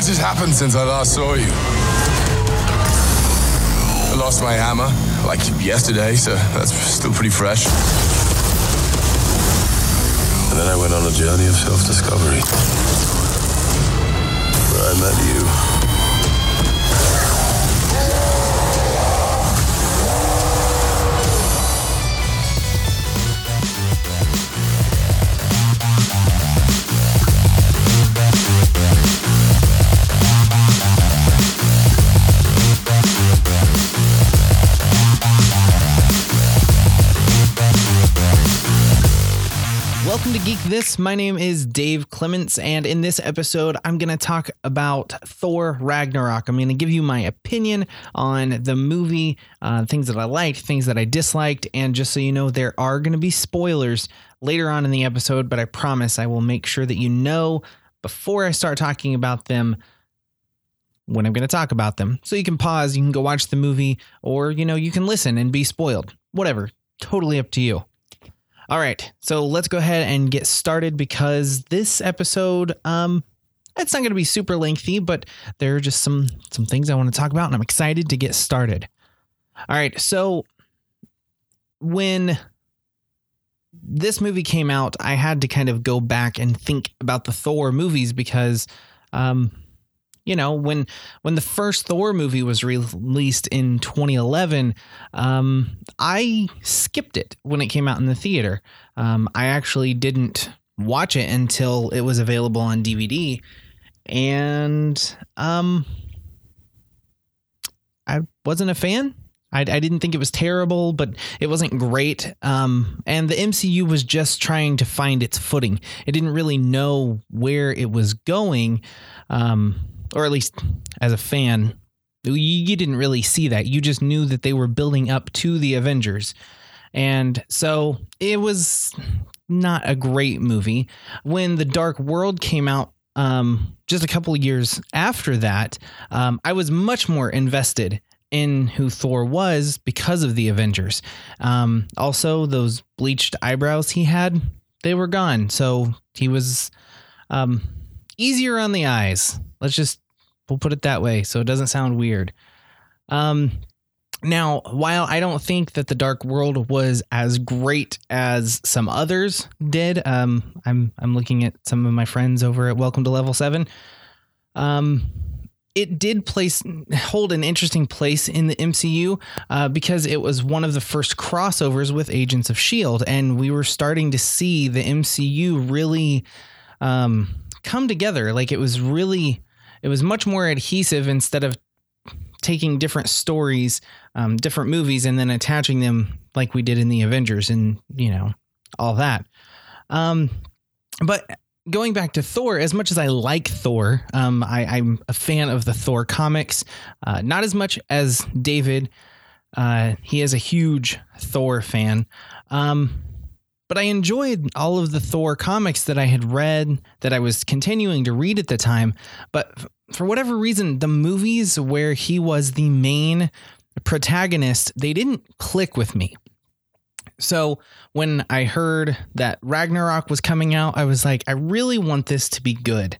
much has happened since I last saw you. I lost my hammer, like yesterday, so that's still pretty fresh. And then I went on a journey of self discovery. Where I met you. Welcome to Geek This. My name is Dave Clements, and in this episode, I'm going to talk about Thor Ragnarok. I'm going to give you my opinion on the movie, uh, things that I liked, things that I disliked, and just so you know, there are going to be spoilers later on in the episode, but I promise I will make sure that you know before I start talking about them when I'm going to talk about them. So you can pause, you can go watch the movie, or, you know, you can listen and be spoiled. Whatever. Totally up to you. All right, so let's go ahead and get started because this episode, um, it's not going to be super lengthy, but there are just some some things I want to talk about, and I'm excited to get started. All right, so when this movie came out, I had to kind of go back and think about the Thor movies because, um, you know, when when the first Thor movie was released in 2011, um, I skipped it when it came out in the theater. Um, I actually didn't watch it until it was available on DVD, and um, I wasn't a fan. I, I, didn't think it was terrible, but it wasn't great. Um, and the MCU was just trying to find its footing. It didn't really know where it was going. Um, or at least as a fan, you didn't really see that. You just knew that they were building up to the Avengers. And so it was not a great movie. When The Dark World came out um, just a couple of years after that, um, I was much more invested in who Thor was because of the Avengers. Um, also, those bleached eyebrows he had, they were gone. So he was um, easier on the eyes. Let's just we'll put it that way so it doesn't sound weird. Um now, while I don't think that the Dark World was as great as some others did, um, I'm I'm looking at some of my friends over at Welcome to Level Seven. Um, it did place hold an interesting place in the MCU uh, because it was one of the first crossovers with Agents of Shield, and we were starting to see the MCU really um, come together. Like it was really it was much more adhesive instead of taking different stories, um, different movies, and then attaching them like we did in the Avengers and you know all that. Um, but going back to Thor, as much as I like Thor, um, I, am a fan of the Thor comics. Uh, not as much as David. Uh, he is a huge Thor fan. Um, but I enjoyed all of the Thor comics that I had read, that I was continuing to read at the time. But for whatever reason, the movies where he was the main protagonist, they didn't click with me. So when I heard that Ragnarok was coming out, I was like, I really want this to be good.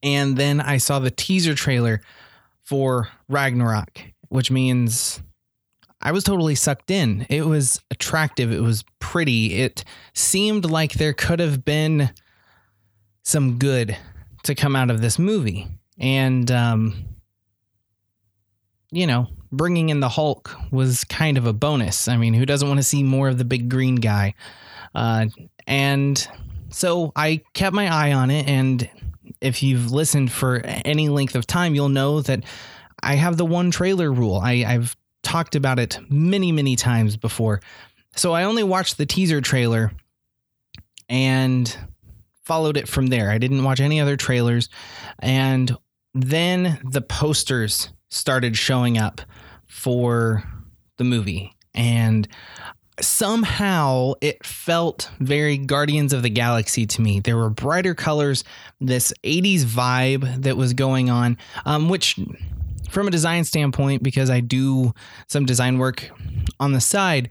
And then I saw the teaser trailer for Ragnarok, which means I was totally sucked in. It was attractive. It was pretty. It seemed like there could have been some good to come out of this movie. And, um, you know, bringing in the Hulk was kind of a bonus. I mean, who doesn't want to see more of the big green guy? Uh, and so I kept my eye on it. And if you've listened for any length of time, you'll know that I have the one trailer rule. I, I've talked about it many, many times before. So I only watched the teaser trailer and followed it from there. I didn't watch any other trailers. And then the posters started showing up for the movie. And somehow it felt very Guardians of the Galaxy to me. There were brighter colors, this 80s vibe that was going on, um, which from a design standpoint, because I do some design work on the side,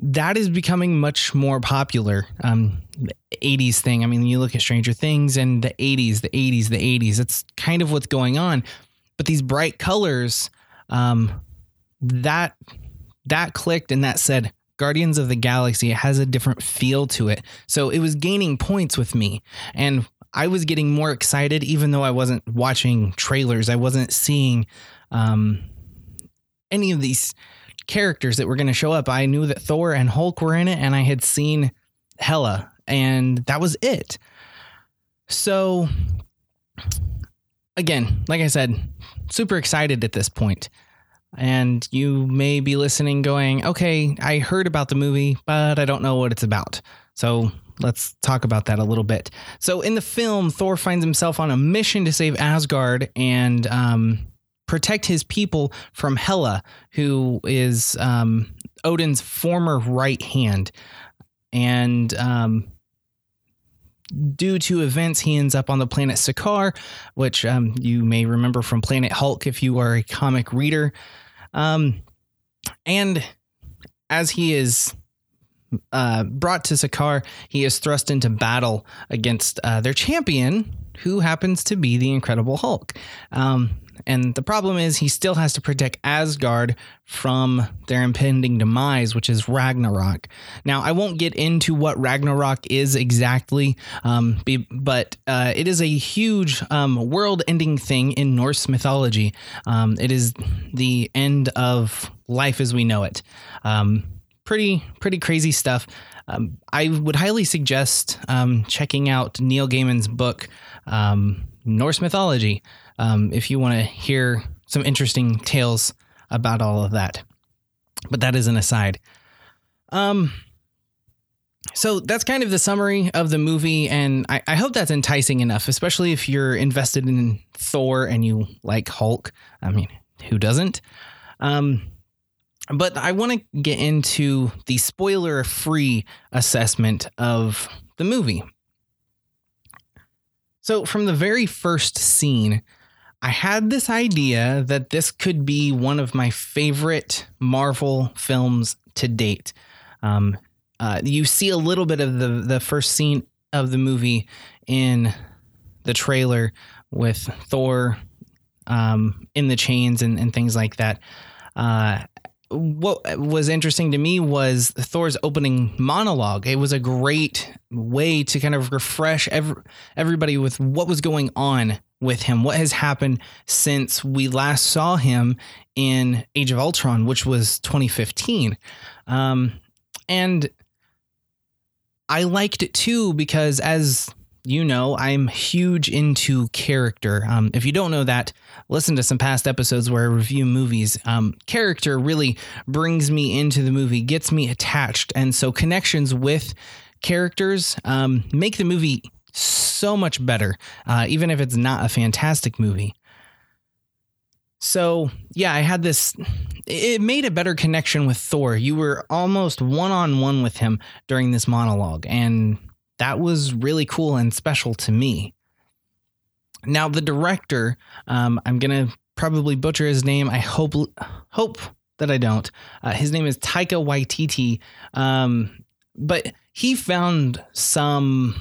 that is becoming much more popular. Um, the 80s thing. I mean, you look at Stranger Things and the 80s, the 80s, the 80s. That's kind of what's going on. But these bright colors, um, that that clicked and that said Guardians of the Galaxy has a different feel to it. So it was gaining points with me. And I was getting more excited, even though I wasn't watching trailers. I wasn't seeing um, any of these characters that were going to show up. I knew that Thor and Hulk were in it, and I had seen Hela, and that was it. So, again, like I said, super excited at this point. And you may be listening going, okay, I heard about the movie, but I don't know what it's about. So let's talk about that a little bit. So in the film, Thor finds himself on a mission to save Asgard and um, protect his people from Hela, who is um, Odin's former right hand. And um, due to events, he ends up on the planet Sakaar, which um, you may remember from Planet Hulk if you are a comic reader. Um, and as he is uh, brought to Sakaar, he is thrust into battle against uh, their champion, who happens to be the Incredible Hulk. Um, and the problem is, he still has to protect Asgard from their impending demise, which is Ragnarok. Now, I won't get into what Ragnarok is exactly, um, be, but uh, it is a huge um, world ending thing in Norse mythology. Um, it is the end of life as we know it. Um, pretty, pretty crazy stuff. Um, I would highly suggest um, checking out Neil Gaiman's book, Norse Mythology um, if you want to hear some interesting tales about all of that. But that is an aside. Um, so that's kind of the summary of the movie, and I, I, hope that's enticing enough, especially if you're invested in Thor and you like Hulk. I mean, who doesn't? Um, but I want to get into the spoiler free assessment of the movie. So, from the very first scene, I had this idea that this could be one of my favorite Marvel films to date. Um, uh, you see a little bit of the the first scene of the movie in the trailer with Thor um, in the chains and, and things like that. Uh, what was interesting to me was Thor's opening monologue. It was a great way to kind of refresh every, everybody with what was going on with him, what has happened since we last saw him in Age of Ultron, which was 2015. Um, and I liked it too because, as you know, I'm huge into character. Um, if you don't know that, listen to some past episodes where I review movies. Um, character really brings me into the movie, gets me attached. And so connections with characters um, make the movie so much better, uh, even if it's not a fantastic movie. So, yeah, I had this. It made a better connection with Thor. You were almost one on one with him during this monologue, and that was really cool and special to me. Now, the director, um, I'm going to probably butcher his name. I hope hope that I don't. Uh, his name is Taika Waititi. Um, but he found some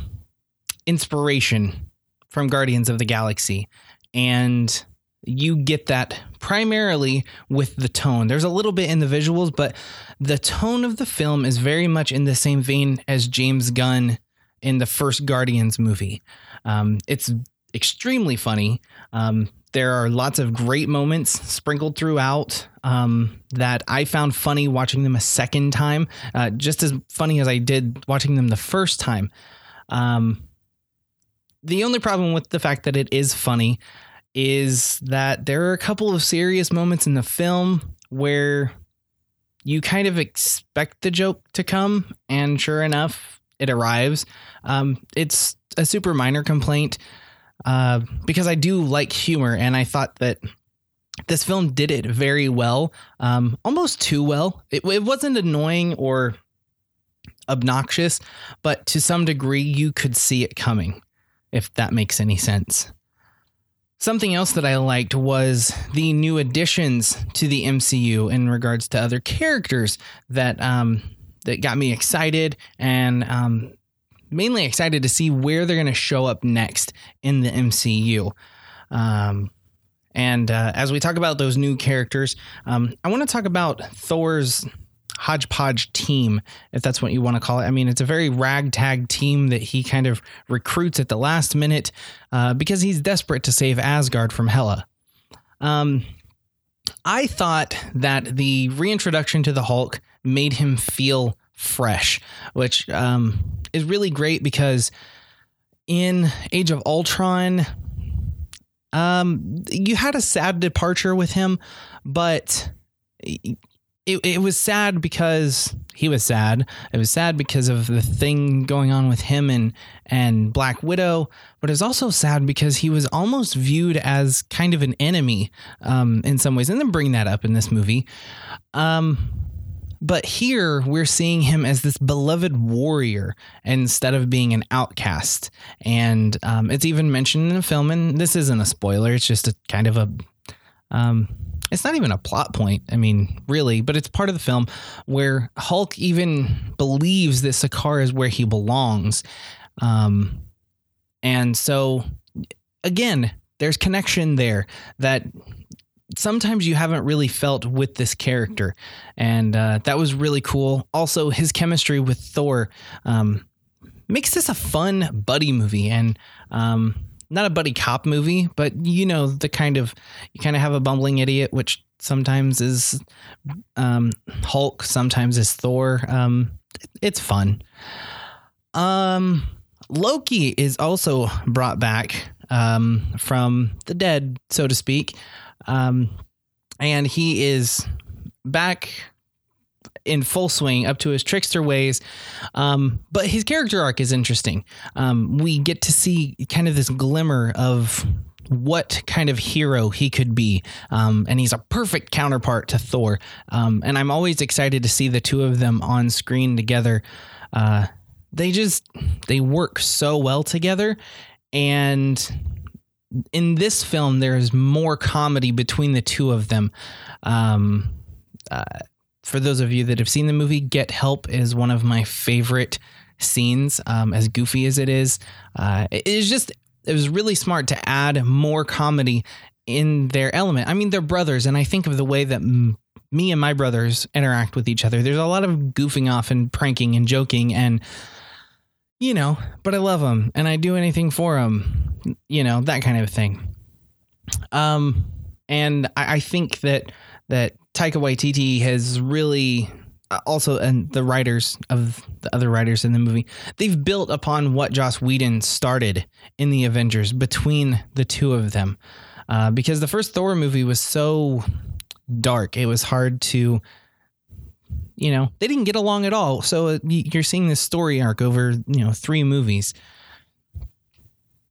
inspiration from Guardians of the Galaxy. And you get that primarily with the tone. There's a little bit in the visuals, but the tone of the film is very much in the same vein as James Gunn in the first Guardians movie. Um, it's extremely funny. Um, there are lots of great moments sprinkled throughout um, that I found funny watching them a second time, uh, just as funny as I did watching them the first time. Um, the only problem with the fact that it is funny is that there are a couple of serious moments in the film where you kind of expect the joke to come, and sure enough, it arrives. Um, it's a super minor complaint uh, because I do like humor, and I thought that this film did it very well, um, almost too well. It, it wasn't annoying or obnoxious, but to some degree, you could see it coming if that makes any sense. Something else that I liked was the new additions to the MCU in regards to other characters that um, that got me excited and um, mainly excited to see where they're going to show up next in the MCU. Um, and uh, as we talk about those new characters, um, I want to talk about Thor's hodgepodge team, if that's what you want to call it. I mean, it's a very ragtag team that he kind of recruits at the last minute uh, because he's desperate to save Asgard from Hela. Um, I thought that the reintroduction to the Hulk made him feel fresh, which um, is really great because in Age of Ultron, um, you had a sad departure with him, but it, it was sad because he was sad. It was sad because of the thing going on with him and and Black Widow, but it was also sad because he was almost viewed as kind of an enemy um, in some ways. And then bring that up in this movie. Um, but here we're seeing him as this beloved warrior instead of being an outcast. And um, it's even mentioned in the film, and this isn't a spoiler, it's just a kind of a. Um, it's not even a plot point, I mean, really, but it's part of the film where Hulk even believes that Sakaar is where he belongs. Um, and so, again, there's connection there that sometimes you haven't really felt with this character, and uh, that was really cool. Also, his chemistry with Thor um, makes this a fun buddy movie, and um, not a buddy cop movie, but you know the kind of you kind of have a bumbling idiot, which sometimes is um, Hulk, sometimes is Thor. Um, it's fun. Um, Loki is also brought back um, from the dead, so to speak. Um, and he is back in full swing up to his trickster ways. Um, but his character arc is interesting. Um, we get to see kind of this glimmer of what kind of hero he could be. Um, and he's a perfect counterpart to Thor. Um, and I'm always excited to see the two of them on screen together. Uh, they just they work so well together and in this film, there is more comedy between the two of them. Um, uh, for those of you that have seen the movie, Get Help is one of my favorite scenes, um, as goofy as it is. Uh, it is just, it was really smart to add more comedy in their element. I mean, they're brothers, and I think of the way that m- me and my brothers interact with each other. There's a lot of goofing off and pranking and joking and you know, but I love them and I do anything for them, you know, that kind of thing. Um, and I, I think that that Taika Waititi has really uh, also and the writers of the other writers in the movie they've built upon what Joss Whedon started in the Avengers between the two of them uh, because the first Thor movie was so dark it was hard to you know, they didn't get along at all. So uh, you're seeing this story arc over, you know, three movies.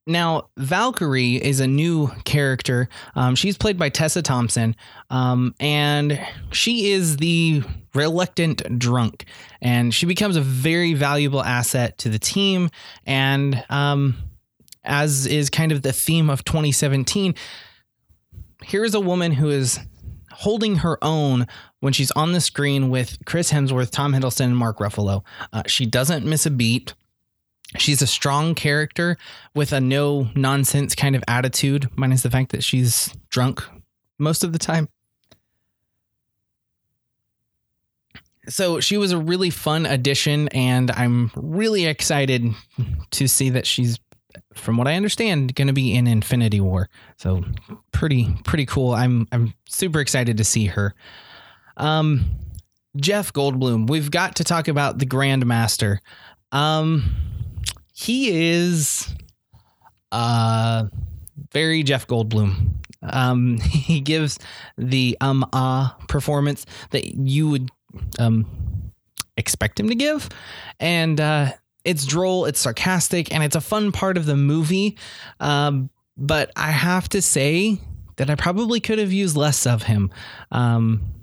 Now, Valkyrie is a new character. Um, she's played by Tessa Thompson, um, and she is the reluctant drunk, and she becomes a very valuable asset to the team. And um, as is kind of the theme of 2017, here's a woman who is holding her own when she's on the screen with Chris Hemsworth, Tom Hiddleston, and Mark Ruffalo. Uh, she doesn't miss a beat. She's a strong character with a no nonsense kind of attitude, minus the fact that she's drunk most of the time. So she was a really fun addition, and I'm really excited to see that she's from what I understand, going to be in Infinity War. So pretty pretty cool. I'm I'm super excited to see her. Um, Jeff Goldblum. We've got to talk about the Grandmaster. Um, he is uh very Jeff Goldblum. Um, he gives the um ah performance that you would um expect him to give, and uh, it's droll, it's sarcastic, and it's a fun part of the movie. Um, but I have to say that I probably could have used less of him. Um,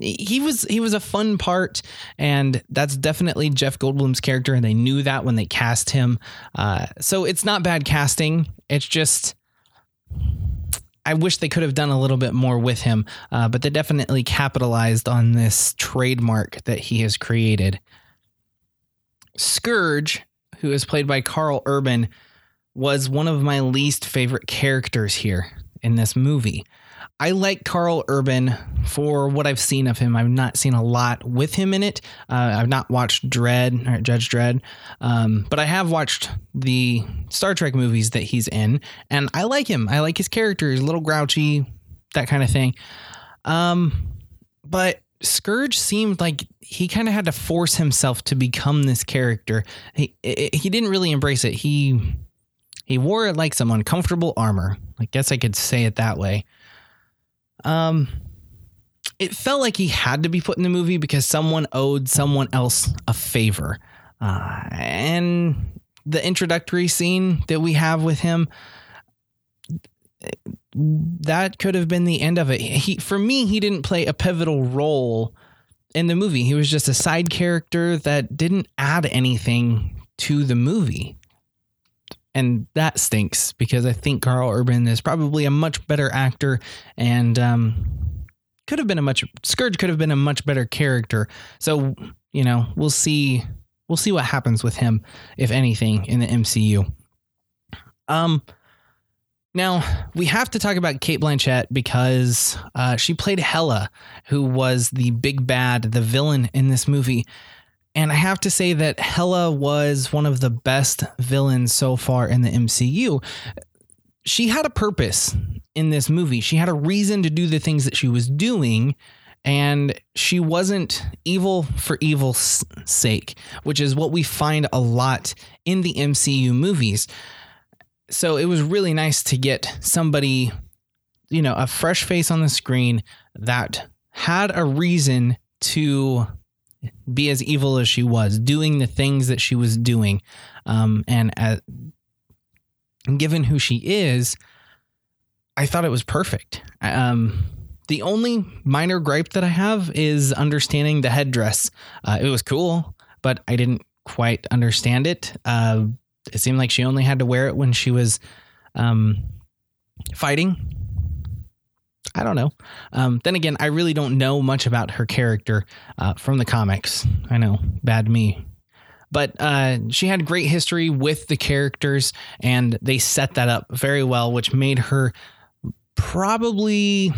he was he was a fun part, and that's definitely Jeff Goldblum's character, and they knew that when they cast him. Uh, so it's not bad casting. It's just I wish they could have done a little bit more with him, uh, but they definitely capitalized on this trademark that he has created. Skurge, who is played by Karl Urban, was one of my least favorite characters here in this movie. I like Karl Urban for what I've seen of him. I've not seen a lot with him in it. Uh, I've not watched Dredd or Judge Dredd, um, but I have watched the Star Trek movies that he's in, and I like him. I like his character. He's a little grouchy, that kind of thing. Um, but Skurge seemed like he kind of had to force himself to become this character. He he didn't really embrace it. He he wore it like some uncomfortable armor. I guess I could say it that way. Um, it felt like he had to be put in the movie because someone owed someone else a favor. Uh, and the introductory scene that we have with him, that could have been the end of it. He, for me, he didn't play a pivotal role in the movie. He was just a side character that didn't add anything to the movie. And that stinks because I think Karl Urban is probably a much better actor and um, could have been a much Skurge could have been a much better character. So, you know, we'll see we'll see what happens with him if anything in the MCU. Um now, we have to talk about Cate Blanchett because uh, she played Hela, who was the big bad, the villain in this movie. And I have to say that Hela was one of the best villains so far in the MCU. She had a purpose in this movie, she had a reason to do the things that she was doing. And she wasn't evil for evil's sake, which is what we find a lot in the MCU movies so it was really nice to get somebody, you know, a fresh face on the screen that had a reason to be as evil as she was, doing the things that she was doing. Um, and at, given who she is, I thought it was perfect. Um, the only minor gripe that I have is understanding the headdress. Uh, it was cool, but I didn't quite understand it. Uh, it seemed like she only had to wear it when she was um, fighting. I don't know. Um, then again, I really don't know much about her character uh, from the comics. I know, bad me. But uh, she had great history with the characters, and they set that up very well, which made her probably,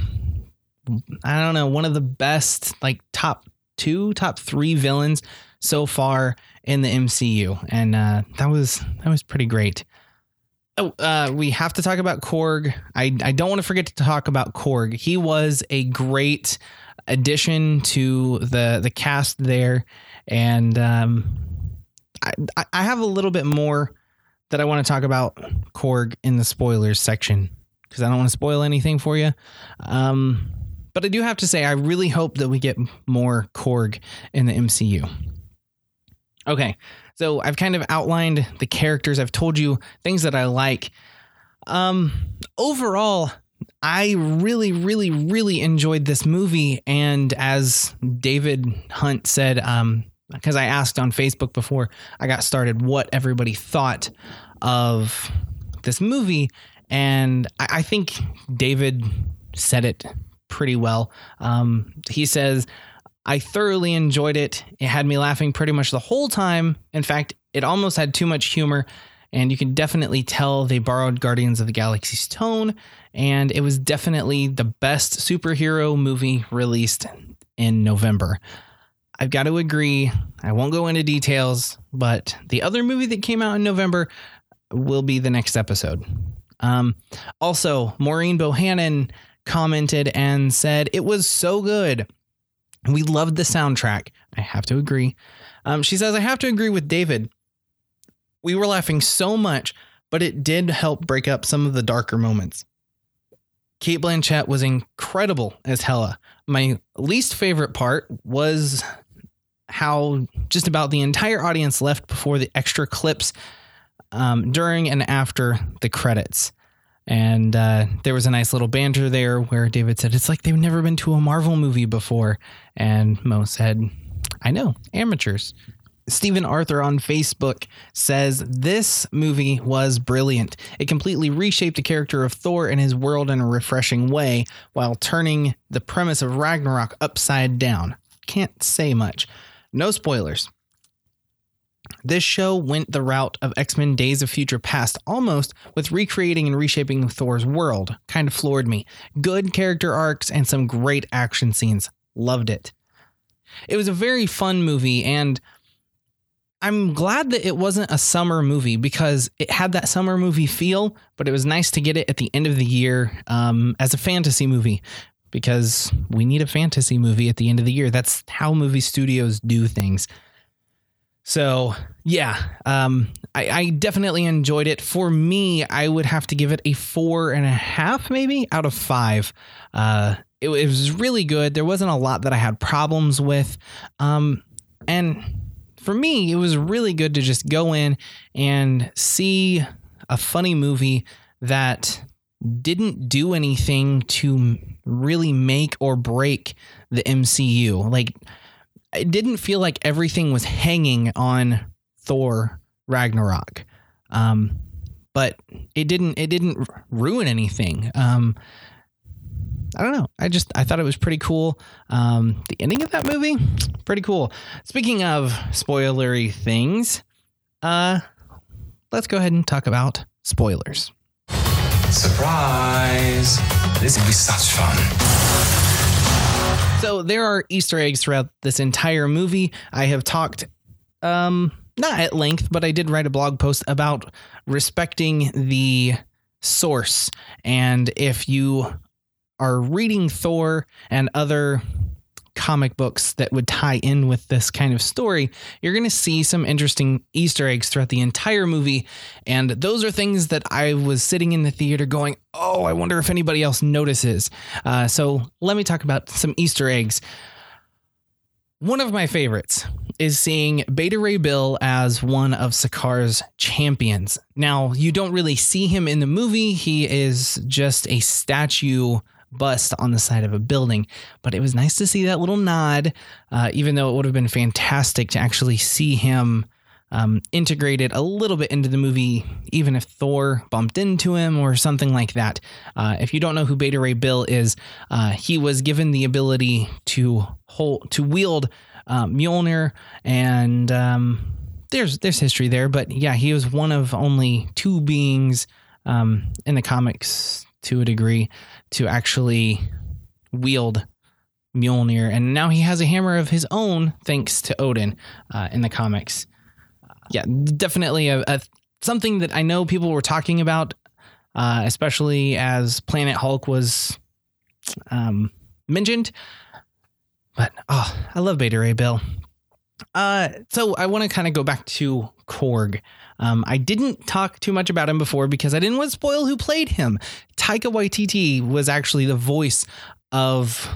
I don't know, one of the best, like top two, top three villains so far in the MCU, and uh, that was that was pretty great. Oh, uh, we have to talk about Korg. I I don't want to forget to talk about Korg. He was a great addition to the the cast there, and um, I I have a little bit more that I want to talk about Korg in the spoilers section because I don't want to spoil anything for you. Um, but I do have to say I really hope that we get more Korg in the MCU. Okay. So I've kind of outlined the characters. I've told you things that I like. Um overall, I really, really, really enjoyed this movie. And as David Hunt said, um, because I asked on Facebook before I got started what everybody thought of this movie. And I, I think David said it pretty well. Um, he says, I thoroughly enjoyed it. It had me laughing pretty much the whole time. In fact, it almost had too much humor, and you can definitely tell they borrowed Guardians of the Galaxy's tone, and it was definitely the best superhero movie released in November. I've got to agree. I won't go into details, but the other movie that came out in November will be the next episode. Um, also, Maureen Bohannon commented and said, It was so good. We loved the soundtrack. I have to agree. Um, she says, I have to agree with David. We were laughing so much, but it did help break up some of the darker moments. Cate Blanchett was incredible as Hela. My least favorite part was how just about the entire audience left before the extra clips um, during and after the credits. And uh, there was a nice little banter there where David said, It's like they've never been to a Marvel movie before. And Mo said, I know, amateurs. Stephen Arthur on Facebook says this movie was brilliant. It completely reshaped the character of Thor and his world in a refreshing way while turning the premise of Ragnarok upside down. Can't say much. No spoilers. This show went the route of X Men Days of Future Past almost with recreating and reshaping Thor's world. Kind of floored me. Good character arcs and some great action scenes. Loved it. It was a very fun movie, and I'm glad that it wasn't a summer movie because it had that summer movie feel, but it was nice to get it at the end of the year um, as a fantasy movie because we need a fantasy movie at the end of the year. That's how movie studios do things. So yeah, um, I, I, definitely enjoyed it. For me, I would have to give it a four and a half, maybe out of five. Uh, it, it, was really good. There wasn't a lot that I had problems with, um, and for me, it was really good to just go in and see a funny movie that didn't do anything to really make or break the MCU. Like it didn't feel like everything was hanging on Thor Ragnarok. Um, but it didn't it didn't ruin anything. Um, I don't know. I just I thought it was pretty cool. Um, the ending of that movie, pretty cool. Speaking of spoilery things, uh, let's go ahead and talk about spoilers. Surprise! This would be such fun. So there are Easter eggs throughout this entire movie. I have talked, um, not at length, but I did write a blog post about respecting the source. And if you are reading Thor and other comic books that would tie in with this kind of story, you're going to see some interesting Easter eggs throughout the entire movie. And those are things that I was sitting in the theater going, oh, I wonder if anybody else notices. Uh, so let me talk about some Easter eggs. One of my favorites is seeing Beta Ray Bill as one of Sakaar's champions. Now, you don't really see him in the movie, he is just a statue bust on the side of a building. But it was nice to see that little nod, uh, even though it would have been fantastic to actually see him um, integrated a little bit into the movie, even if Thor bumped into him or something like that. Uh, if you don't know who Beta Ray Bill is, uh, he was given the ability to hold to wield uh, Mjolnir, and um, there's there's history there. But yeah, he was one of only two beings um, in the comics to a degree to actually wield Mjolnir, and now he has a hammer of his own thanks to Odin uh, in the comics. Yeah, definitely a, a, something that I know people were talking about, uh, especially as Planet Hulk was um, mentioned. But oh, I love Beta Ray Bill. Uh, so I want to kind of go back to Korg. Um, I didn't talk too much about him before because I didn't want to spoil who played him. Taika Waititi was actually the voice of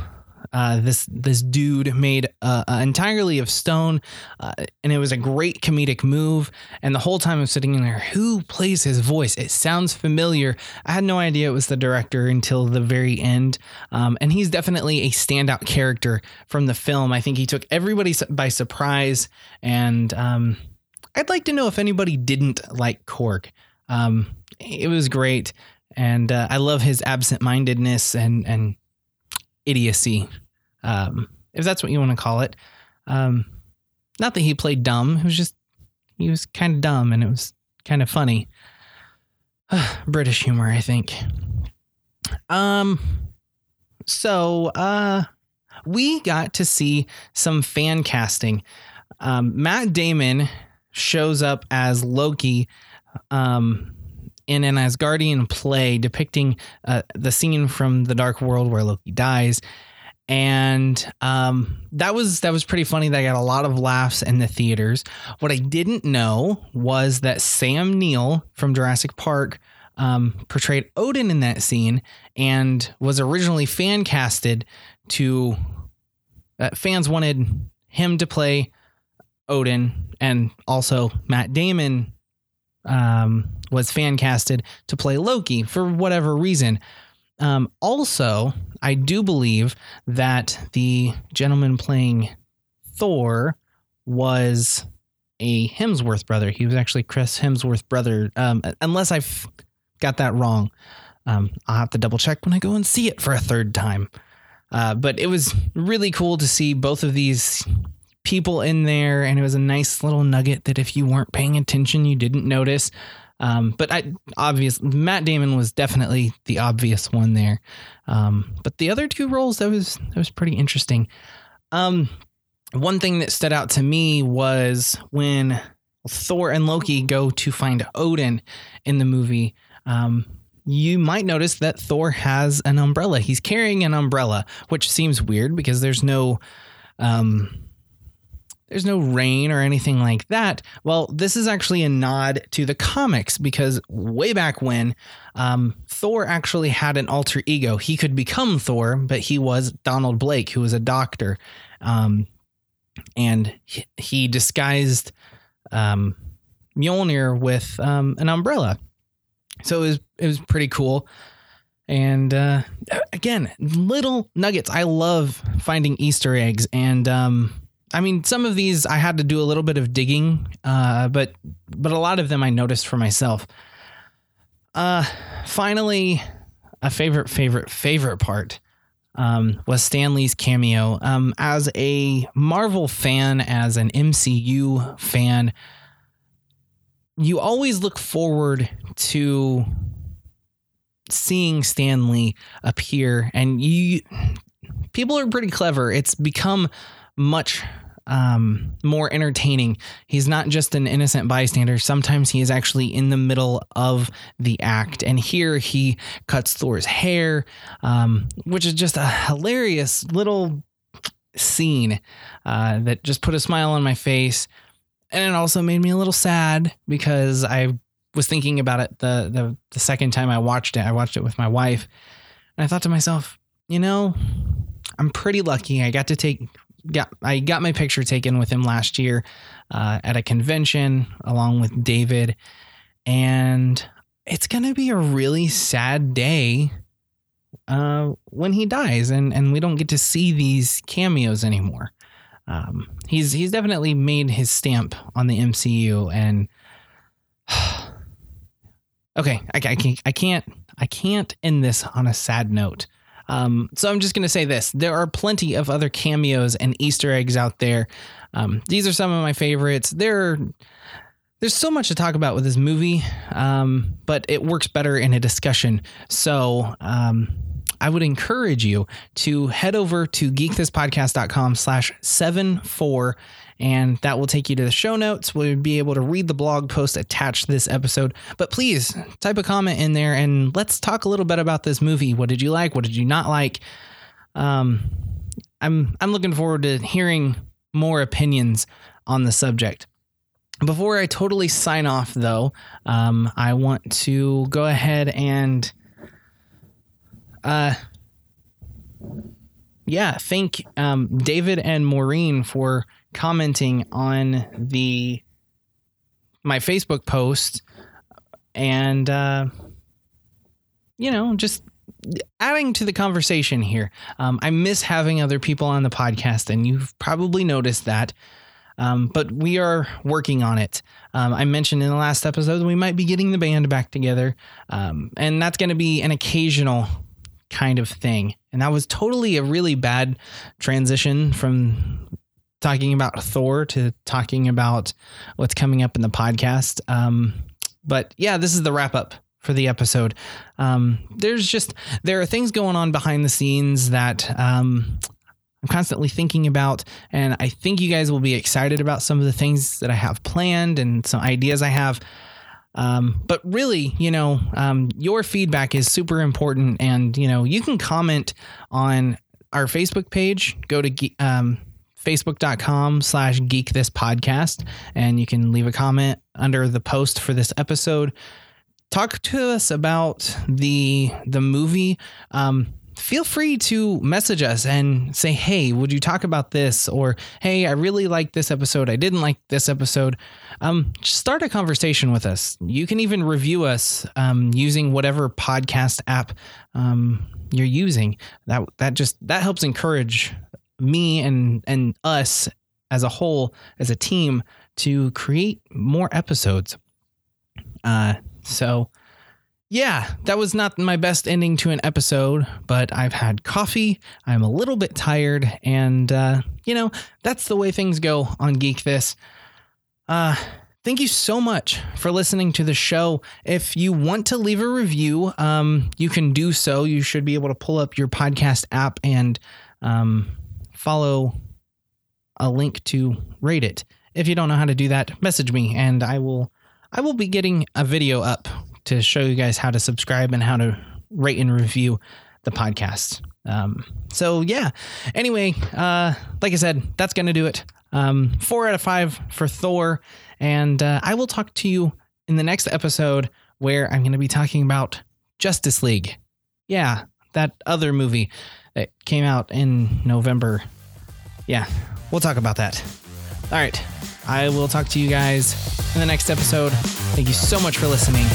uh, this this dude made uh, uh, entirely of stone, uh, and it was a great comedic move. And the whole time I'm sitting in there, who plays his voice? It sounds familiar. I had no idea it was the director until the very end. Um, and he's definitely a standout character from the film. I think he took everybody by surprise, and um, I'd like to know if anybody didn't like Korg. Um, it was great, and uh, I love his absent-mindedness and and idiocy, um, if that's what you want to call it. Um, not that he played dumb; it was just he was kind of dumb, and it was kind of funny. British humor, I think. Um, so uh, we got to see some fan casting. Um, Matt Damon shows up as Loki um, in an Asgardian play depicting uh, the scene from the Dark World where Loki dies. And um, that was that was pretty funny. That I got a lot of laughs in the theaters. What I didn't know was that Sam Neill from Jurassic Park um, portrayed Odin in that scene and was originally fan casted to. Uh, fans wanted him to play Odin, and also Matt Damon um, was fan casted to play Loki for whatever reason. Um, also, I do believe that the gentleman playing Thor was a Hemsworth brother. He was actually Chris Hemsworth brother, um, unless I've got that wrong. Um, I'll have to double check when I go and see it for a third time. Uh, but it was really cool to see both of these people in there, and it was a nice little nugget that if you weren't paying attention, you didn't notice. Um, but I obvious Matt Damon was definitely the obvious one there. Um, but the other two roles that was that was pretty interesting. Um, one thing that stood out to me was when Thor and Loki go to find Odin in the movie. Um, you might notice that Thor has an umbrella. He's carrying an umbrella, which seems weird because there's no um, there's no rain or anything like that. Well, this is actually a nod to the comics because way back when, um, Thor actually had an alter ego. He could become Thor, but he was Donald Blake, who was a doctor. Um, and he, he disguised um, Mjolnir with um, an umbrella. So it was it was pretty cool. And uh, again, little nuggets. I love finding Easter eggs, and um, I mean, some of these I had to do a little bit of digging, uh, but but a lot of them I noticed for myself. Uh, finally, a favorite, favorite, favorite part um, was Stan Lee's cameo. Um, as a Marvel fan, as an MCU fan, you always look forward to seeing Stanley appear, and you people are pretty clever. It's become much um, more entertaining. He's not just an innocent bystander. Sometimes he is actually in the middle of the act. And here he cuts Thor's hair, um, which is just a hilarious little scene uh, that just put a smile on my face. And it also made me a little sad because I was thinking about it the, the, the second time I watched it. I watched it with my wife. And I thought to myself, you know, I'm pretty lucky. I got to take got I got my picture taken with him last year uh, at a convention along with David, and it's gonna be a really sad day uh, when he dies, and and we don't get to see these cameos anymore. Um, he's he's definitely made his stamp on the MCU, and okay, I, I can't I can't I can't end this on a sad note. Um, so I'm just going to say this there are plenty of other cameos and Easter eggs out there. Um, these are some of my favorites. There, there's so much to talk about with this movie, um, but it works better in a discussion. So, um, I would encourage you to head over to geekthispodcast.com slash seven four and that will take you to the show notes. We'll be able to read the blog post attached to this episode. But please type a comment in there and let's talk a little bit about this movie. What did you like? What did you not like? Um, I'm I'm looking forward to hearing more opinions on the subject. Before I totally sign off, though, um, I want to go ahead and, uh, yeah, thank um, David and Maureen for commenting on the my Facebook post and uh, you know just adding to the conversation here. Um, I miss having other people on the podcast, and you've probably noticed that. Um, but we are working on it. Um, I mentioned in the last episode we might be getting the band back together, um, and that's going to be an occasional kind of thing. And that was totally a really bad transition from talking about Thor to talking about what's coming up in the podcast. Um, but yeah, this is the wrap up for the episode. Um, there's just there are things going on behind the scenes that um, I'm constantly thinking about, and I think you guys will be excited about some of the things that I have planned and some ideas I have. Um, but really, you know, um, your feedback is super important, and you know, you can comment on our Facebook page. Go to um, facebook.com slash geek this podcast and you can leave a comment under the post for this episode. Talk to us about the the movie. Um, feel free to message us and say hey would you talk about this? Or hey i really like this episode. I didn't like this episode. Um, start a conversation with us. You can even review us um, using whatever podcast app um, you're using. That that just that helps encourage me and and us as a whole as a team to create more episodes. Uh, so, yeah, that was not my best ending to an episode, but I've had coffee. I'm a little bit tired, and uh, you know that's the way things go on Geek This. Uh, thank you so much for listening to the show. If you want to leave a review, um, you can do so. You should be able to pull up your podcast app and um, follow a link to rate it. If you don't know how to do that, message me, and I will. I will be getting a video up to show you guys how to subscribe and how to rate and review the podcast. Um, so yeah. Anyway, uh, like I said, that's gonna do it. Um, four out of five for Thor, and uh, I will talk to you in the next episode where I'm gonna be talking about Justice League. Yeah, that other movie that came out in November. Yeah, we'll talk about that. All right. I will talk to you guys in the next episode. Thank you so much for listening.